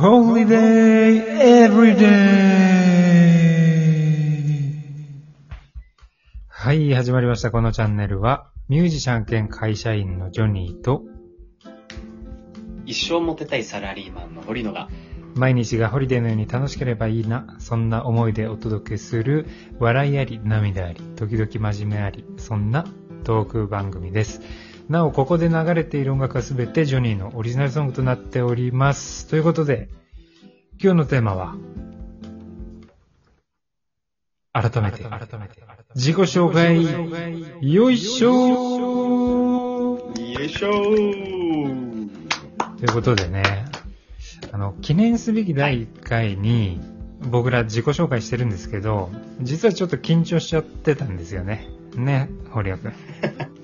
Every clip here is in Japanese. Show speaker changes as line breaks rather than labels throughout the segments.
Holiday Everyday! はい、始まりました。このチャンネルは、ミュージシャン兼会社員のジョニーと、
一生モテたいサラリーマンの堀野が、
毎日がホリデーのように楽しければいいな、そんな思いでお届けする、笑いあり、涙あり、時々真面目あり、そんなトーク番組です。なお、ここで流れている音楽はすべてジョニーのオリジナルソングとなっております。ということで、今日のテーマは、改めて、自己紹介、よいしょー
よいしょー
ということでね、あの、記念すべき第1回に、僕ら自己紹介してるんですけど、実はちょっと緊張しちゃってたんですよね。ね、堀谷くん。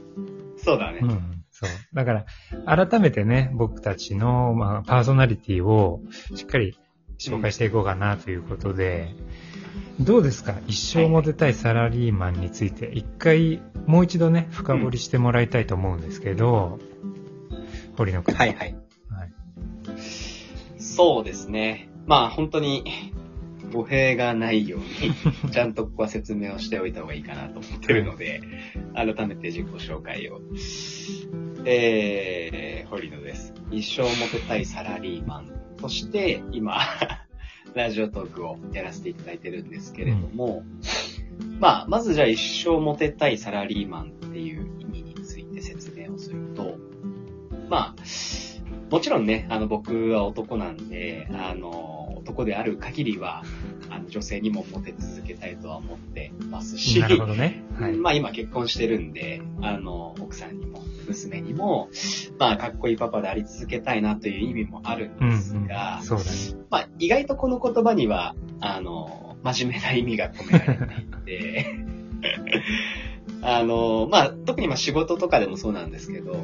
そうだね。
うん。そう。だから、改めてね、僕たちの、まあ、パーソナリティをしっかり紹介していこうかなということで、どうですか？一生モテたいサラリーマンについて、一回、もう一度ね、深掘りしてもらいたいと思うんですけど、堀野くん。
はいはい。
はい。
そうですね。まあ本当に、語弊がないように、ちゃんとここは説明をしておいた方がいいかなと思ってるので、改めて自己紹介を。えー、堀野です。一生モテたいサラリーマンとして、今、ラジオトークをやらせていただいてるんですけれども、まあ、まずじゃあ一生モテたいサラリーマンっていう意味について説明をすると、まあ、もちろんね、あの、僕は男なんで、あの、男である限りは、女性にもモテ続けたいとは思ってますし、
なるほどね。はい。
まあ今結婚してるんで、あの、奥さんにも娘にも、まあかっこいいパパであり続けたいなという意味もあるん
うん、
です
うん
が、。
そうだね。
まあ意外とこの言葉には、あの、真面目な意味が込められていて、あの、まあ特にまあ仕事とかでもそうなんですけど、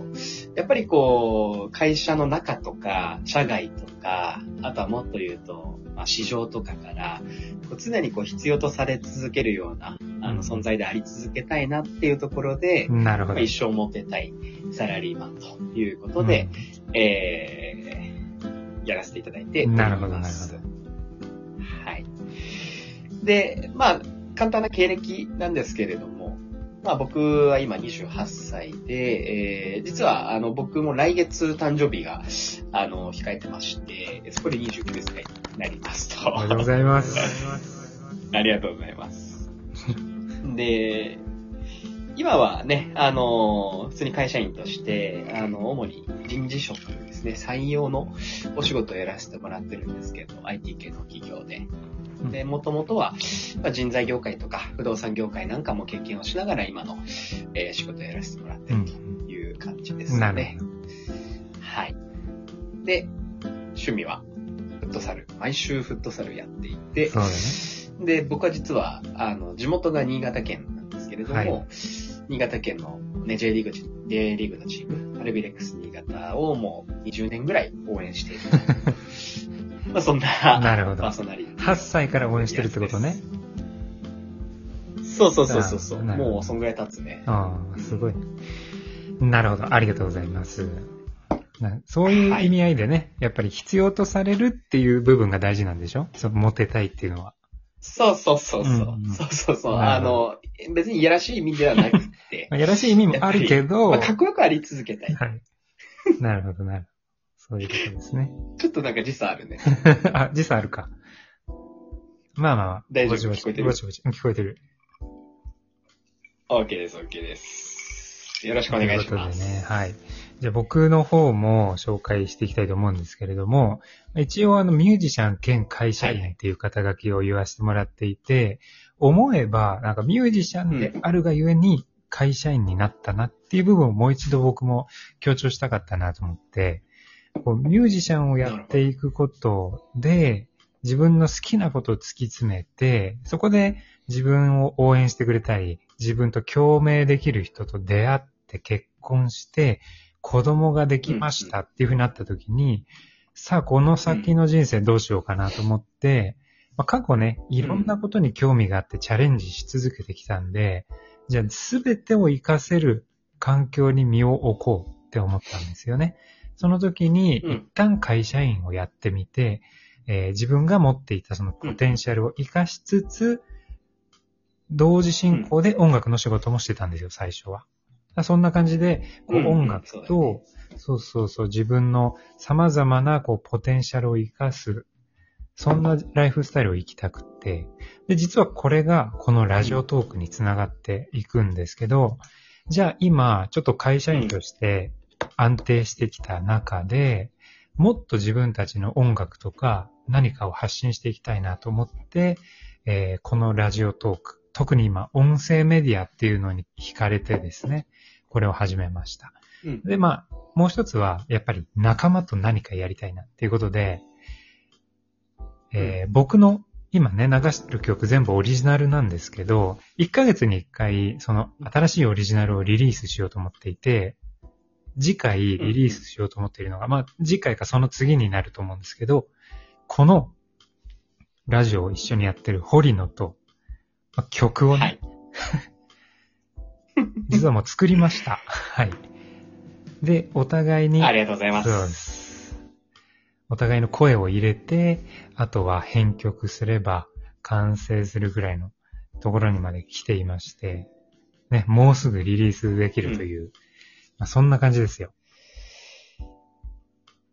やっぱりこう、会社の中とか、社外とか、あとはもっと言うと、まあ市場とかから、こう常にこう必要とされ続けるような、あ
うん
の存在であり続けたいなっていうところで、
なるほど。
まあ一生モテたいサラリーマンということで、えー、やらせていただいております。
なるほどなるほ
はい。で、まあ、簡単な経歴なんですけれども、まあ僕は今28歳で、えー、実はあの僕も来月誕生日が、あの、控えてまして、そこで29歳になりますと。
おめでとうございます。
ありがとうございます。で、今はね、あの、普通に会社員として、あの、主に人事職ですね、採用のお仕事をやらせてもらってるんですけど、IT 系の企業で。で、もともとは、まあ、人材業界とか不動産業界なんかも経験をしながら今の、えー仕事をやらせてもらって
う
る
ん。
という感じです
なる
ね。はい。で、趣味は、フットサル。毎週フットサルやっていて、
そうだね。
で、僕は実は、あの、地元が新潟県なんですけれども、
はい
新潟県の、ね、J リーグ、J リーグのチーム、アルビレックス新潟をもう20年ぐらい応援している。まあそんな、
なるほど
パーソナリ。
8歳から応援してるってことね。
そうそうそうそうそう。もうそんぐらい経つね。
ああ、すごい。なるほど。ありがとうございます。なそういう意味合いでね、やっぱり必要とされるっていう部分が大事なんでしょ？そのモテたいっていうのは。
そうそうそうそう。
うんうん
そうそうそう。
な
あの、別にいやらしい意味ではなくて、
まあやらしい意味もあるけど、
まあ、かっこよくあり続けたい。
はい。なるほど、なるほど。そういうことですね。
ちょっとなんか時差あるね。
あ、時差あるか。まあまあまあ。
大丈夫？
ぼちぼち
聞こえてる？
ぼちぼち。聞こえてる。
OK です、OK です。よろしくお願いします。
ということでね、はい。じゃあ僕の方も紹介していきたいと思うんですけれども、一応あのミュージシャン兼会社員っていう肩書きを言わせてもらっていて、思えばなんかミュージシャンであるがゆえに会社員になったなっていう部分をもう一度僕も強調したかったなと思って、こうミュージシャンをやっていくことで、自分の好きなことを突き詰めて、そこで自分を応援してくれたり、自分と共鳴できる人と出会って結婚して、子供ができましたっていうふうになった時に、さあこの先の人生どうしようかなと思って、まあ、過去ね、いろんなことに興味があってチャレンジし続けてきたんで、じゃあ全てを活かせる環境に身を置こうって思ったんですよね。その時に
うん
一旦会社員をやってみて、えー自分が持っていたそのポテンシャルを活かしつつ、同時進行で音楽の仕事もしてたんですよ、最初は。そんな感じで、こう
うん。
音楽と、そうそうそう、自分の様々なこうポテンシャルを活かす、そんなライフスタイルを生きたくって、で、実はこれがこのラジオトークにつながっていくんですけど、じゃあ今、ちょっと会社員として安定してきた中で、もっと自分たちの音楽とか何かを発信していきたいなと思って、えーこのラジオトーク、特に今、音声メディアっていうのに惹かれてですね、これを始めました。
うん。
で、まあ、もう一つは、やっぱり仲間と何かやりたいなっていうことで、えー僕の今ね、流してる曲全部オリジナルなんですけど、1ヶ月に1回、その新しいオリジナルをリリースしようと思っていて、次回リリースしようと思っているのが、まあ次回かその次になると思うんですけど、このラジオを一緒にやってる堀野と、まあ曲をね、
はい。
実はもう作りました。はい。で、お互いに、
ありがとうございま。
そうですす。お互いの声を入れて、あとは編曲すれば完成するぐらいのところにまで来ていまして、ね、もうすぐリリースできるという、まあ、そんな感じですよ。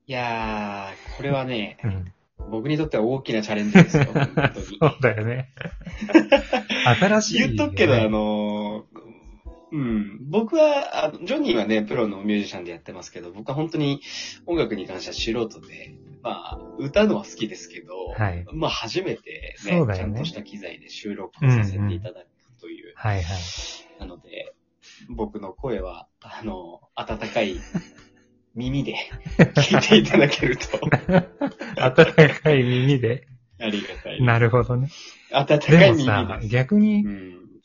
いやー、これはね、
うん。
僕にとっては大きなチャレンジですよ、本当に。
そうだよね。新しい、
言っとくけど、あ、のー、うん。僕は、あのジョニーはね、プロのミュージシャンでやってますけど、僕は本当に音楽に関しては素人で、まあ、歌うのは好きですけど、
はい
まあ、初めてね
ね
ちゃんとした機材で収録をさせていただくという、
はいはい。
僕の声は、あの、温かい 耳で聞いていただけると、
温かい耳で。
ありがたい。
なるほどね。
温か
で
い耳
もさ
で、す。
逆に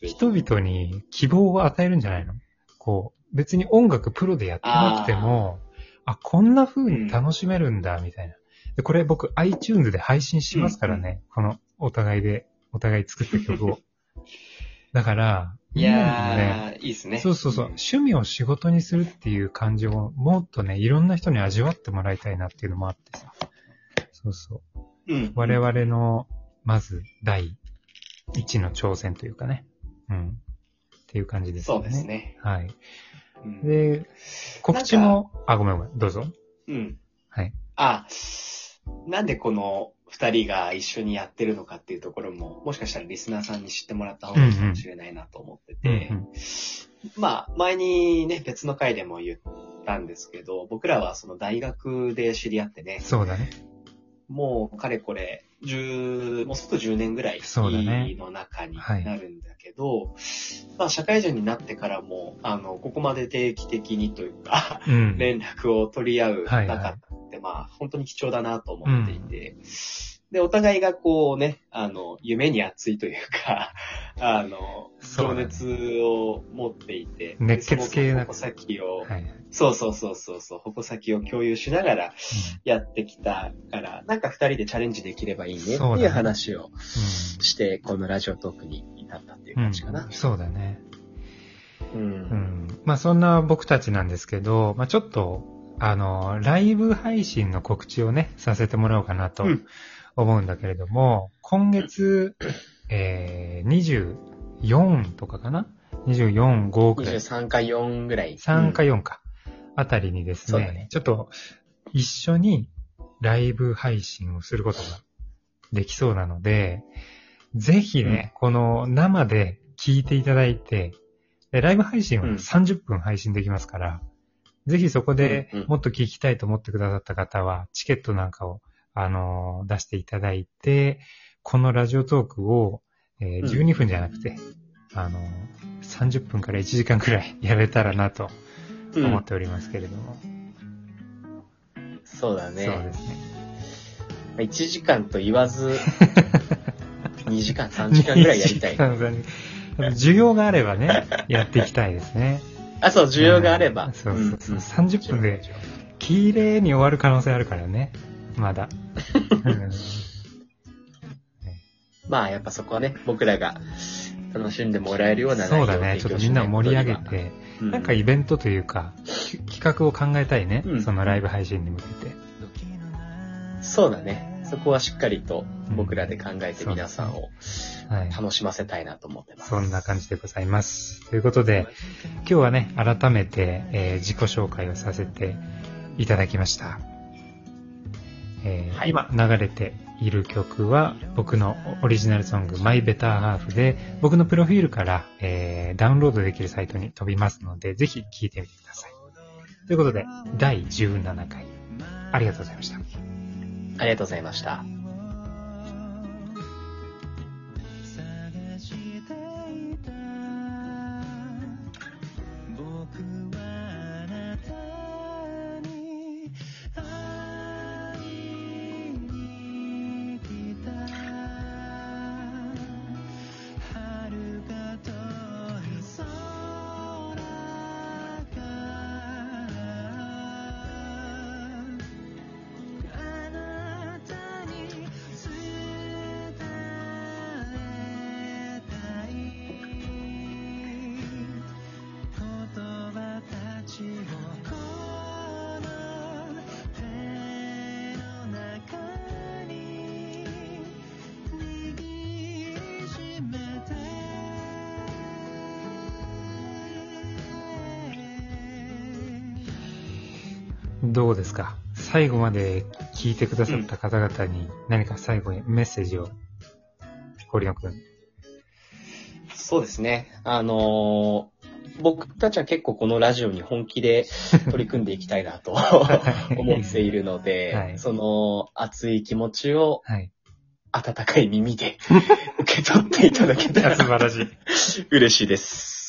人々に希望を与えるんじゃないの？こう、別に音楽プロでやってなくても、あこんな風に楽しめるんだ、みたいな。で、これ僕 iTunes で配信しますからね。このお互いで、お互い作った曲を。だから、
いやー、いいですね。
そうそうそう、
ん
趣味を仕事にするっていう感じをもっとね、いろんな人に味わってもらいたいなっていうのもあってさ。そうそう。
うん。
我々の、まず、第一の挑戦というかね。うん。っていう感じですよね。
そうです。ね。
はい。
うん
で、告知も、あ、ごめんごめん、どうぞ。
うん。
はい。
あ、なんでこの二人が一緒にやってるのかっていうところも、もしかしたらリスナーさんに知ってもらった方がいいかもしれないなと思ってて、
うんうん。
まあ、前にね、別の回でも言ったんですけど、僕らはその大学で知り合ってね、
そうだね。
もうかれこれ、10、もうすぐ10年ぐらいの中に
はい
なるんだけど、まあ社会人になってからも、あの、ここまで定期的にというか、
うん。
連絡を取り合う
はいはい。
仲って、まあ本当に貴重だなと思っていて、で、お互いがこうね、あの、夢に熱いというか、あの、情熱を持っていて、
熱血系な
矛先を、
はいはい。
そうそうそうそうそう、矛先を共有しながらやってきたから、なんか二人でチャレンジできればいいねっていう話を
うん。
して、このラジオトークに至ったっていう
うん
感じかな。
そうだね。
うん。
うん。まあそんな僕たちなんですけど、まあちょっと、あの、ライブ配信の告知をね、させてもらおうかなと
うん
思うんだけれども、今月、えー、24とかかな ?24、5くらい。
23か4ぐらい。
3か
うん
4か、あたりにですね
ね
ちょっと一緒にライブ配信をすることができそうなので、ぜひね、この生で聞いていただいて、でライブ配信は
うん
30分配信できますから、ぜひそこで
うんうん
もっと聞きたいと思ってくださった方は、チケットなんかを、あのー出していただいて、このラジオトークを、えー
うん
12分じゃなくて、あのー30分から1時間くらい やれたらなと
うん
思っておりますけれども。
そうだね。
そうですね。
1時間と言わず、2時間、3時間ぐらいやりたい。
2時間ぐらい需要があればね、やっていきたいですね。
あ、そう、需要があれば。
うんそうそうそうん
ん
30分で綺麗に終わる可能性あるからね。まだ。うん
まあ、やっぱそこはね、僕らが、楽しんでもらえるような
そうだね。ちょっとみんなを盛り上げて、
うん
なんかイベントというか、き企画を考えたいね。
うん
そのライブ配信に向けて。
そうだね。そこはしっかりと僕らで考えて
うん
皆さんを
はい。
楽しませたいなと思ってます。
そんな感じでございます。ということで、今日はね、改めて、えー自己紹介をさせていただきました。えー
はい
今流れている曲は僕のオリジナルソング My Better Half で僕のプロフィールから、えーダウンロードできるサイトに飛びますのでぜひ聴いてみてください。ということで第17回ありがとうございました。
ありがとうございました。
どうですか？最後まで聞いてくださった方々に何か最後にメッセージを、堀野くん。
そうですね。あのー僕たちは結構このラジオに本気で 取り組んでいきたいなと 思っているので、
はい
その熱い気持ちを
はい。
温かい耳で受け取っていただけたら
素晴らしい。
嬉しいです。